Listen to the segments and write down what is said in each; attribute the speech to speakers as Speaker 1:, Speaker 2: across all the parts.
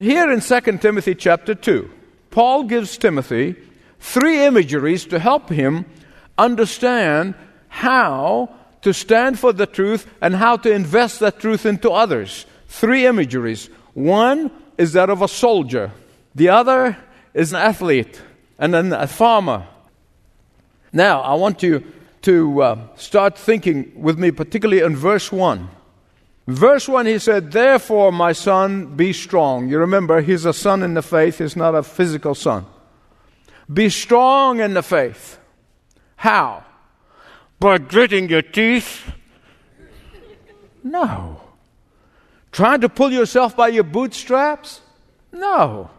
Speaker 1: Here in 2 Timothy chapter 2, Paul gives Timothy three imageries to help him understand how to stand for the truth and how to invest that truth into others. Three imageries. One is that of a soldier, the other is an athlete, and then a farmer. Now, I want you to uh, start thinking with me, particularly in verse 1. Verse 1, he said, Therefore, my son, be strong. You remember, he's a son in the faith, he's not a physical son. Be strong in the faith. How? By gritting your teeth? No. Trying to pull yourself by your bootstraps? No.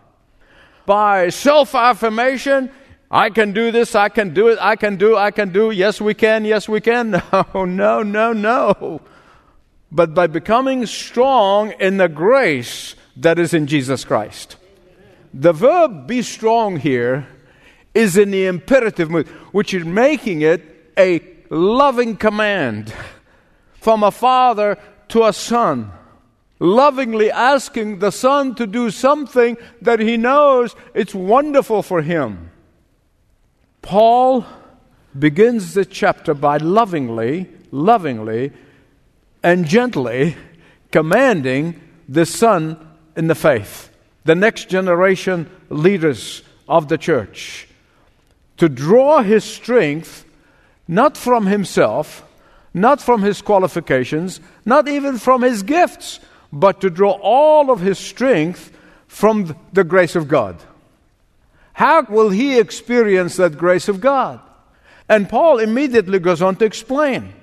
Speaker 1: By self affirmation, I can do this, I can do it, I can do, I can do, yes, we can, yes, we can. No, no, no, no. But by becoming strong in the grace that is in Jesus Christ. The verb be strong here is in the imperative mood, which is making it a loving command from a father to a son. Lovingly asking the son to do something that he knows it's wonderful for him. Paul begins the chapter by lovingly, lovingly, and gently commanding the son in the faith, the next generation leaders of the church, to draw his strength not from himself, not from his qualifications, not even from his gifts, but to draw all of his strength from the grace of God. How will he experience that grace of God? And Paul immediately goes on to explain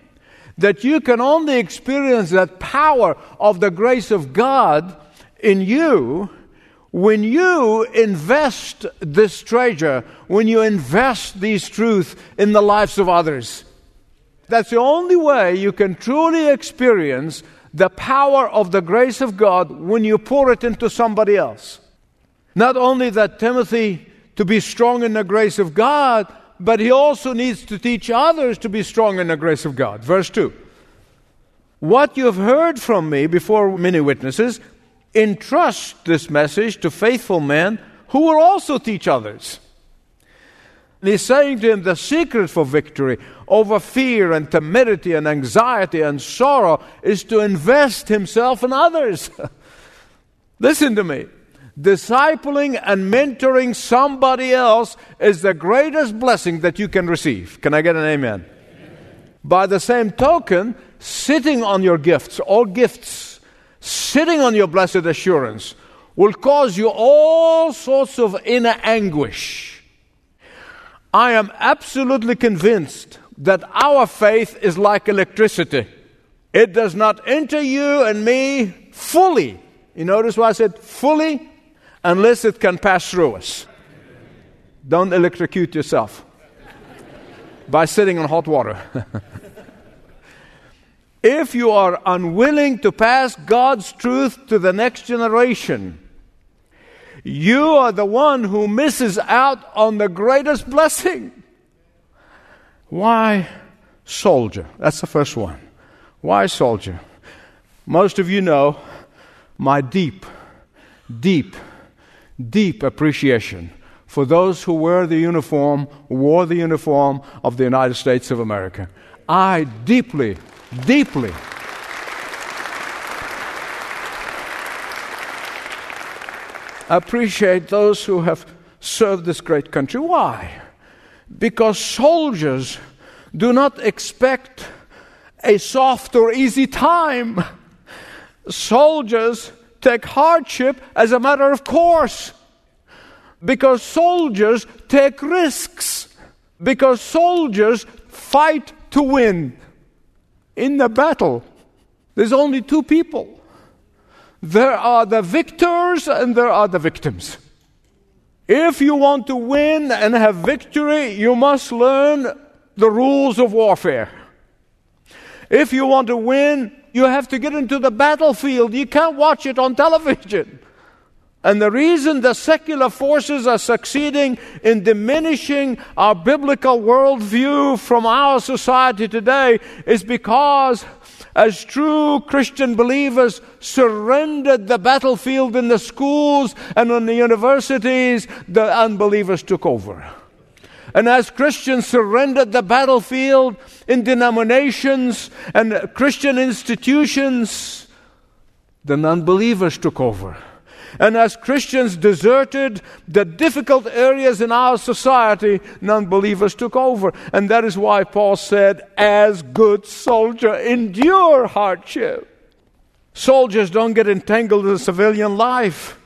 Speaker 1: that you can only experience that power of the grace of God in you when you invest this treasure, when you invest these truths in the lives of others, that's the only way you can truly experience the power of the grace of God when you pour it into somebody else. Not only that Timothy to be strong in the grace of God, but he also needs to teach others to be strong in the grace of God. Verse 2. What you have heard from me before many witnesses, entrust this message to faithful men who will also teach others. And he's saying to him the secret for victory over fear and timidity and anxiety and sorrow is to invest himself in others. Listen to me. Discipling and mentoring somebody else is the greatest blessing that you can receive. Can I get an amen? By the same token, sitting on your gifts, all gifts, sitting on your blessed assurance will cause you all sorts of inner anguish. I am absolutely convinced that our faith is like electricity. It does not enter you and me fully. You notice why I said fully? Unless it can pass through us. Don't electrocute yourself by sitting on hot water. If you are unwilling to pass God's truth to the next generation, you are the one who misses out on the greatest blessing. Why soldier? That's the first one. Why soldier? Most of you know my deep, deep, deep appreciation for those who wear the uniform, wore the uniform of the United States of America. I deeply deeply. Appreciate those who have served this great country. Why? Because soldiers do not expect a soft or easy time. Soldiers take hardship as a matter of course. Because soldiers take risks. Because soldiers fight to win in the battle, there's only two people there are the victors and there are the victims. If you want to win and have victory, you must learn the rules of warfare. If you want to win, you have to get into the battlefield. You can't watch it on television. And the reason the secular forces are succeeding in diminishing our biblical worldview from our society today is because as true Christian believers surrendered the battlefield in the schools and in the universities, the unbelievers took over. And as Christians surrendered the battlefield in denominations and Christian institutions, the non believers took over. And as Christians deserted the difficult areas in our society, non believers took over. And that is why Paul said, as good soldier, endure hardship. Soldiers don't get entangled in civilian life.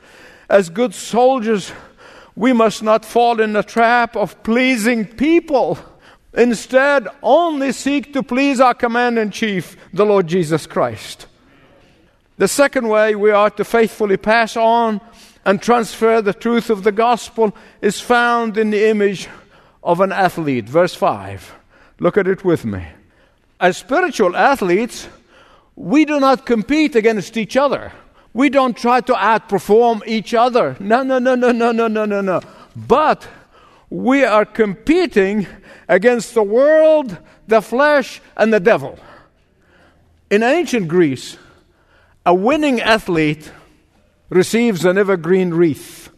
Speaker 1: As good soldiers, we must not fall in the trap of pleasing people. Instead, only seek to please our commander in chief, the Lord Jesus Christ. The second way we are to faithfully pass on and transfer the truth of the gospel is found in the image of an athlete. Verse 5. Look at it with me. As spiritual athletes, we do not compete against each other. We don't try to outperform each other. No, no, no, no, no, no, no, no, no. But we are competing against the world, the flesh, and the devil. In ancient Greece, a winning athlete receives an evergreen wreath.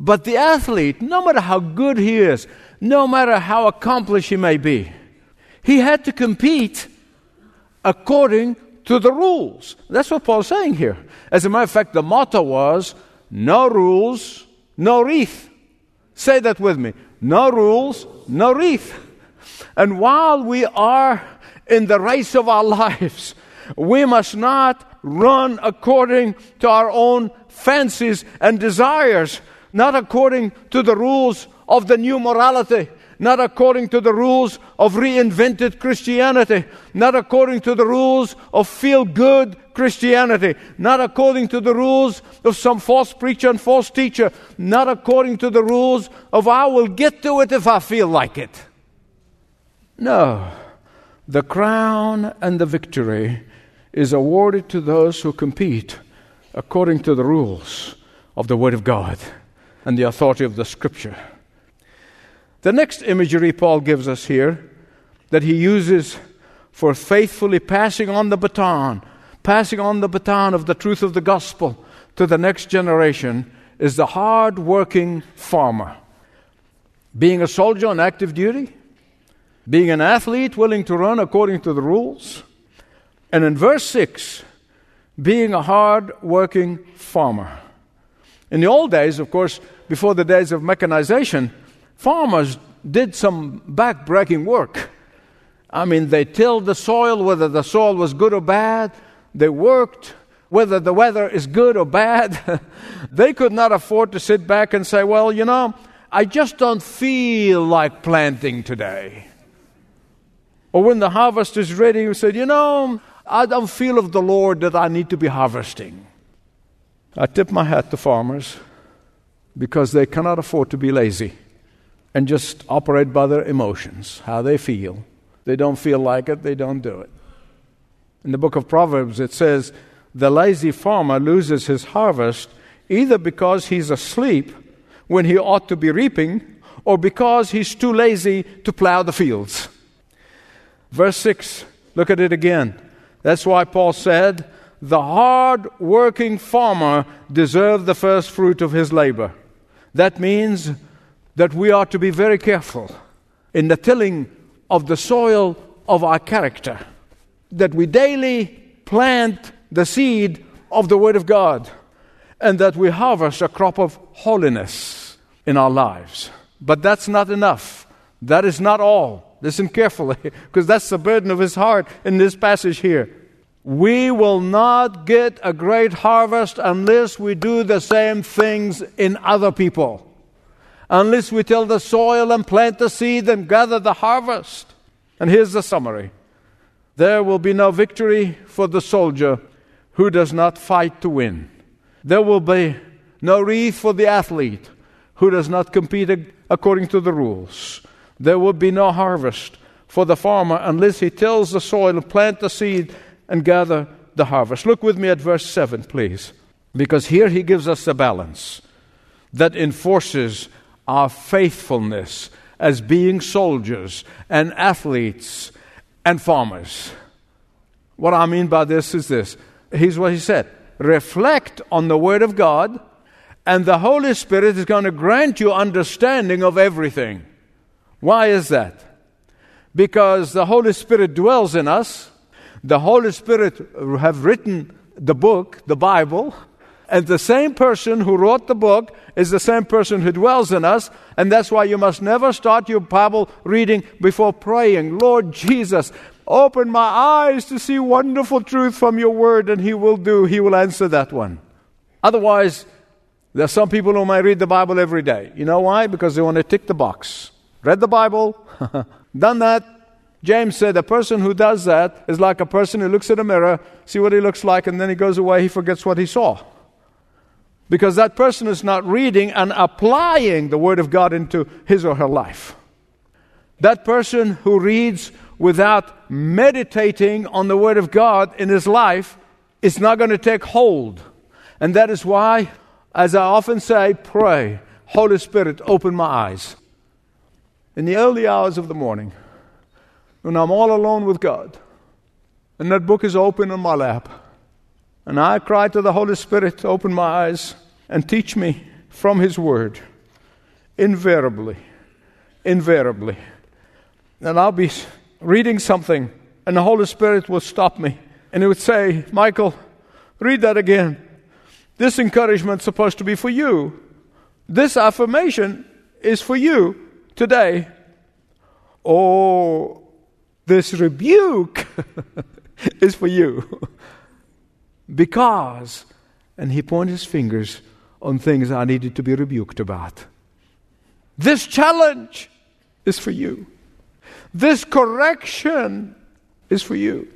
Speaker 1: But the athlete, no matter how good he is, no matter how accomplished he may be, he had to compete according to the rules. That's what Paul's saying here. As a matter of fact, the motto was no rules, no wreath. Say that with me. No rules, no wreath. And while we are in the race of our lives, we must not run according to our own fancies and desires, not according to the rules of the new morality, not according to the rules of reinvented Christianity, not according to the rules of feel good Christianity, not according to the rules of some false preacher and false teacher, not according to the rules of I will get to it if I feel like it. No, the crown and the victory is awarded to those who compete according to the rules of the Word of God and the authority of the Scripture. The next imagery Paul gives us here that he uses for faithfully passing on the baton, passing on the baton of the truth of the gospel to the next generation is the hard working farmer. Being a soldier on active duty, being an athlete willing to run according to the rules, and in verse 6, being a hard working farmer. In the old days, of course, before the days of mechanization, farmers did some back-breaking work. I mean, they tilled the soil, whether the soil was good or bad. They worked, whether the weather is good or bad. they could not afford to sit back and say, well, you know, I just don't feel like planting today. Or when the harvest is ready, you said, you know, I don't feel of the Lord that I need to be harvesting. I tip my hat to farmers because they cannot afford to be lazy and just operate by their emotions, how they feel. They don't feel like it, they don't do it. In the book of Proverbs, it says, The lazy farmer loses his harvest either because he's asleep when he ought to be reaping or because he's too lazy to plow the fields. Verse 6, look at it again. That's why Paul said, The hard working farmer deserves the first fruit of his labor. That means that we are to be very careful in the tilling of the soil of our character, that we daily plant the seed of the Word of God, and that we harvest a crop of holiness in our lives. But that's not enough. That is not all. Listen carefully, because that's the burden of his heart in this passage here. We will not get a great harvest unless we do the same things in other people unless we till the soil and plant the seed and gather the harvest. And here's the summary there will be no victory for the soldier who does not fight to win. There will be no wreath for the athlete who does not compete according to the rules. There would be no harvest for the farmer unless he tills the soil plant the seed and gather the harvest. Look with me at verse 7, please, because here he gives us a balance that enforces our faithfulness as being soldiers and athletes and farmers. What I mean by this is this. Here's what he said reflect on the Word of God, and the Holy Spirit is going to grant you understanding of everything. Why is that? Because the Holy Spirit dwells in us. The Holy Spirit have written the book, the Bible, and the same person who wrote the book is the same person who dwells in us. And that's why you must never start your Bible reading before praying. Lord Jesus, open my eyes to see wonderful truth from your word, and He will do. He will answer that one. Otherwise, there are some people who might read the Bible every day. You know why? Because they want to tick the box. Read the Bible, done that. James said a person who does that is like a person who looks in a mirror, see what he looks like, and then he goes away, he forgets what he saw. Because that person is not reading and applying the Word of God into his or her life. That person who reads without meditating on the Word of God in his life is not going to take hold. And that is why, as I often say, pray, Holy Spirit, open my eyes. In the early hours of the morning, when I'm all alone with God, and that book is open on my lap, and I cry to the Holy Spirit to open my eyes and teach me from His Word. Invariably, invariably. And I'll be reading something, and the Holy Spirit will stop me, and He would say, Michael, read that again. This encouragement is supposed to be for you. This affirmation is for you today. Oh, this rebuke is for you. because, and he pointed his fingers on things I needed to be rebuked about. This challenge is for you. This correction is for you.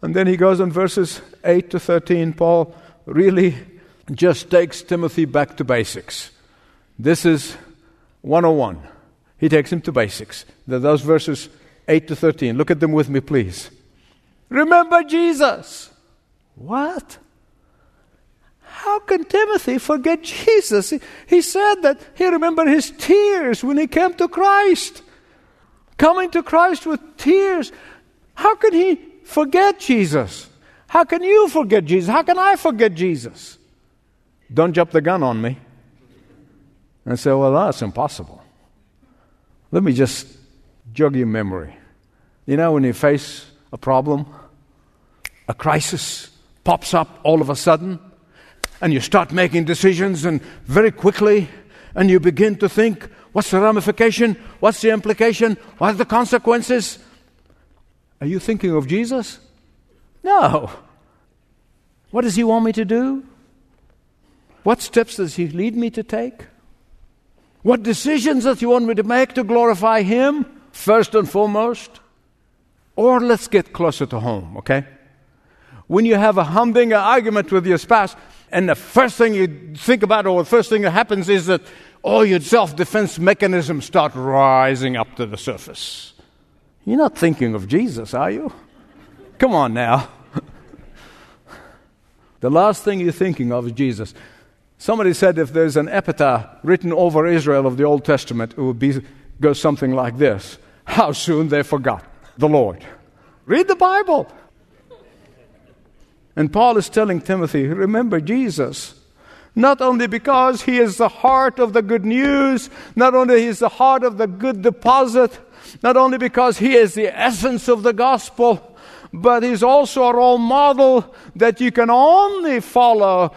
Speaker 1: And then he goes on verses 8 to 13. Paul really just takes Timothy back to basics. This is 101. He takes him to basics. Those verses 8 to 13. Look at them with me, please. Remember Jesus. What? How can Timothy forget Jesus? He, he said that he remembered his tears when he came to Christ. Coming to Christ with tears. How can he forget Jesus? How can you forget Jesus? How can I forget Jesus? Don't jump the gun on me and say, well, that's impossible. Let me just jog your memory. You know, when you face a problem, a crisis pops up all of a sudden, and you start making decisions, and very quickly, and you begin to think, what's the ramification? What's the implication? What are the consequences? Are you thinking of Jesus? No. What does He want me to do? What steps does He lead me to take? What decisions does He want me to make to glorify Him, first and foremost? Or let's get closer to home, okay? When you have a humdinger argument with your spouse, and the first thing you think about, or the first thing that happens, is that all your self defense mechanisms start rising up to the surface. You're not thinking of Jesus, are you? Come on now. the last thing you're thinking of is Jesus. Somebody said if there's an epitaph written over Israel of the Old Testament, it would be, go something like this How soon they forgot the Lord. Read the Bible. And Paul is telling Timothy, remember Jesus. Not only because he is the heart of the good news, not only he is the heart of the good deposit, not only because he is the essence of the gospel, but he's also a role model that you can only follow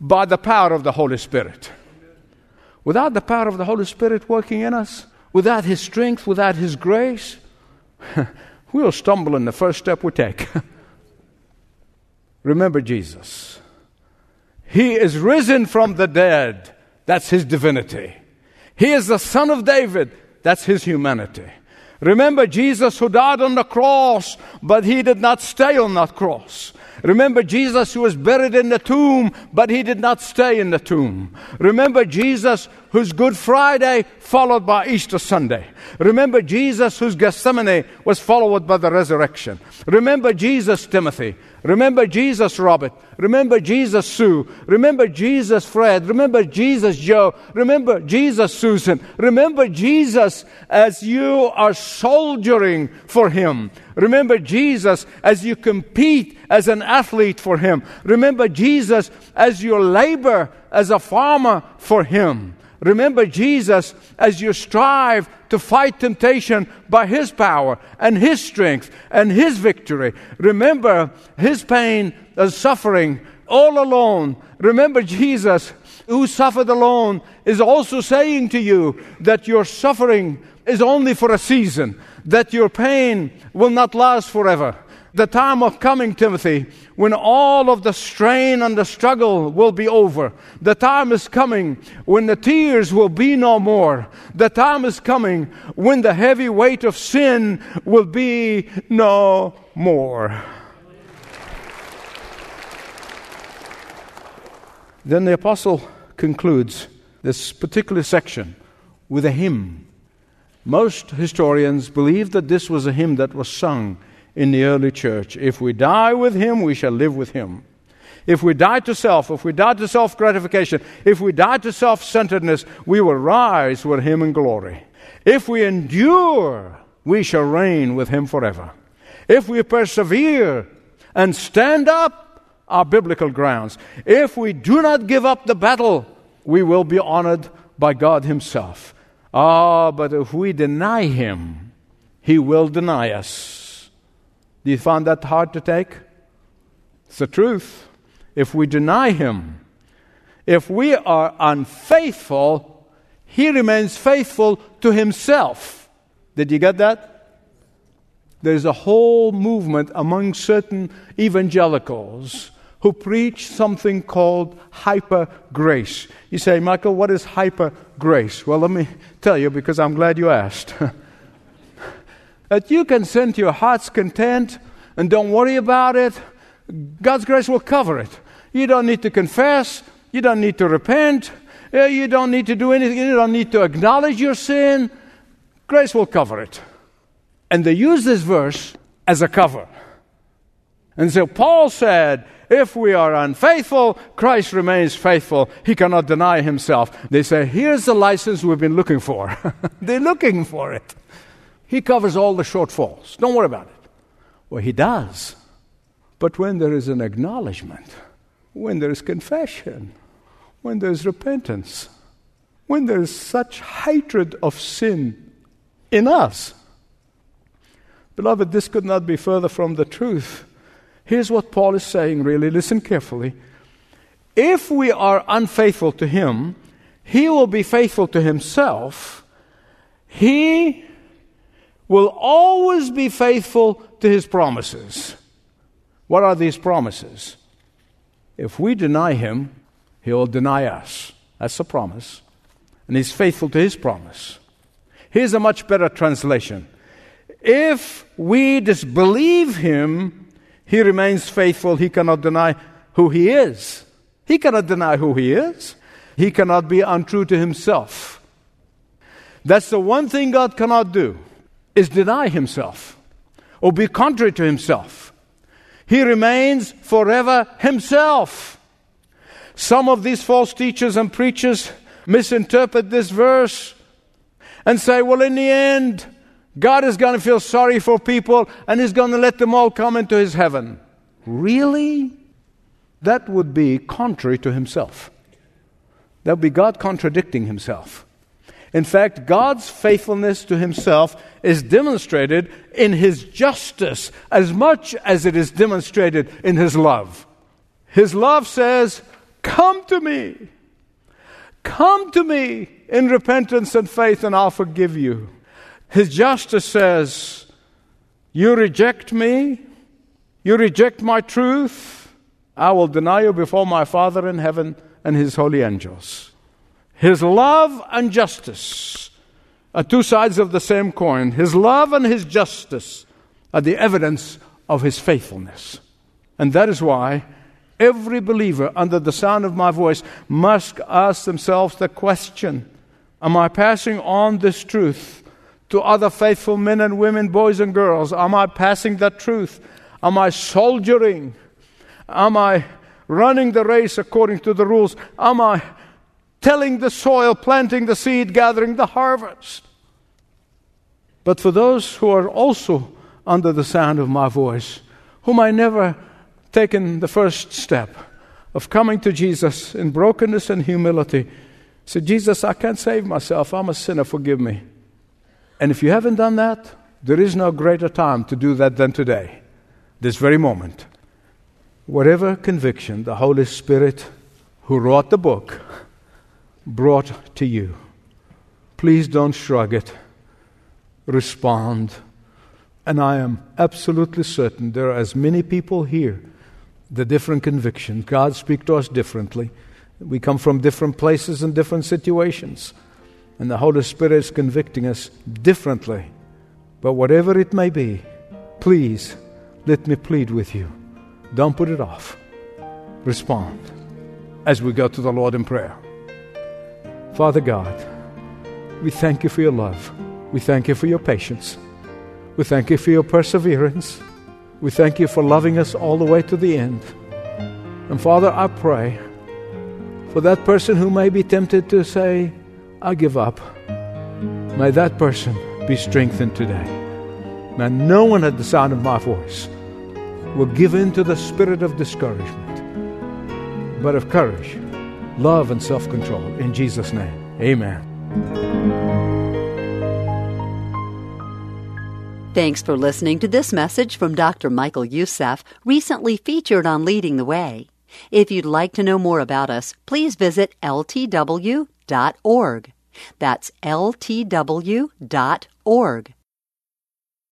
Speaker 1: by the power of the Holy Spirit. Without the power of the Holy Spirit working in us, without his strength, without his grace, we'll stumble in the first step we take. Remember Jesus. He is risen from the dead. That's his divinity. He is the Son of David. That's his humanity. Remember Jesus who died on the cross, but he did not stay on that cross. Remember Jesus who was buried in the tomb, but he did not stay in the tomb. Remember Jesus whose Good Friday followed by Easter Sunday. Remember Jesus whose Gethsemane was followed by the resurrection. Remember Jesus, Timothy. Remember Jesus, Robert. Remember Jesus Sue. Remember Jesus Fred. Remember Jesus Joe. Remember Jesus Susan. Remember Jesus as you are soldiering for Him. Remember Jesus as you compete as an athlete for Him. Remember Jesus as you labor as a farmer for Him. Remember Jesus as you strive to fight temptation by His power and His strength and His victory. Remember His pain and suffering all alone. Remember Jesus who suffered alone is also saying to you that your suffering is only for a season, that your pain will not last forever the time of coming, Timothy, when all of the strain and the struggle will be over. The time is coming when the tears will be no more. The time is coming when the heavy weight of sin will be no more. Then the apostle concludes this particular section with a hymn. Most historians believe that this was a hymn that was sung in the early church. If we die with him, we shall live with him. If we die to self, if we die to self gratification, if we die to self centeredness, we will rise with him in glory. If we endure, we shall reign with him forever. If we persevere and stand up, our biblical grounds. If we do not give up the battle, we will be honored by God Himself. Ah, but if we deny Him, He will deny us. Do you find that hard to take? It's the truth. If we deny Him, if we are unfaithful, He remains faithful to Himself. Did you get that? There's a whole movement among certain evangelicals who preach something called hyper grace. You say, Michael, what is hyper grace? Well, let me tell you because I'm glad you asked. that you can send your heart's content and don't worry about it. God's grace will cover it. You don't need to confess. You don't need to repent. Eh, you don't need to do anything. You don't need to acknowledge your sin. Grace will cover it. And they use this verse as a cover. And so Paul said, if we are unfaithful, Christ remains faithful. He cannot deny himself. They say, here's the license we've been looking for. They're looking for it. He covers all the shortfalls. Don't worry about it. Well, He does. But when there is an acknowledgement, when there is confession, when there is repentance, when there is such hatred of sin in us, beloved, this could not be further from the truth. Here's what Paul is saying, really. Listen carefully. If we are unfaithful to Him, He will be faithful to Himself. He will always be faithful to his promises. What are these promises? If we deny him, he will deny us. That's the promise. And he's faithful to his promise. Here's a much better translation. If we disbelieve him, he remains faithful. He cannot deny who he is. He cannot deny who he is. He cannot be untrue to himself. That's the one thing God cannot do is deny himself or be contrary to himself. He remains forever himself. Some of these false teachers and preachers misinterpret this verse and say, well, in the end, God is going to feel sorry for people and He's going to let them all come into His heaven. Really? That would be contrary to Himself. That would be God contradicting Himself. In fact, God's faithfulness to himself is demonstrated in his justice as much as it is demonstrated in his love. His love says, Come to me. Come to me in repentance and faith, and I'll forgive you. His justice says, You reject me, you reject my truth, I will deny you before my Father in heaven and his holy angels. His love and justice are two sides of the same coin. His love and his justice are the evidence of his faithfulness. And that is why every believer under the sound of my voice must ask themselves the question Am I passing on this truth to other faithful men and women, boys and girls? Am I passing that truth? Am I soldiering? Am I running the race according to the rules? Am I tilling the soil, planting the seed, gathering the harvest? But for those who are also under the sound of my voice, whom I never taken the first step of coming to Jesus in brokenness and humility, said, Jesus, I can't save myself. I'm a sinner. Forgive me. And if you haven't done that, there is no greater time to do that than today, this very moment. Whatever conviction the Holy Spirit who wrote the book brought to you, please don't shrug it. Respond. And I am absolutely certain there are as many people here, the different convictions. God speaks to us differently. We come from different places and different situations. And the Holy Spirit is convicting us differently. But whatever it may be, please let me plead with you. Don't put it off. Respond as we go to the Lord in prayer. Father God, we thank you for your love. We thank you for your patience. We thank you for your perseverance. We thank you for loving us all the way to the end. And Father, I pray for that person who may be tempted to say, I give up. May that person be strengthened today. May no one at the sound of my voice will give in to the spirit of discouragement, but of courage, love, and self control. In Jesus' name, amen.
Speaker 2: Thanks for listening to this message from Dr. Michael Youssef, recently featured on Leading the Way. If you'd like to know more about us, please visit ltw.org. That's ltw.org.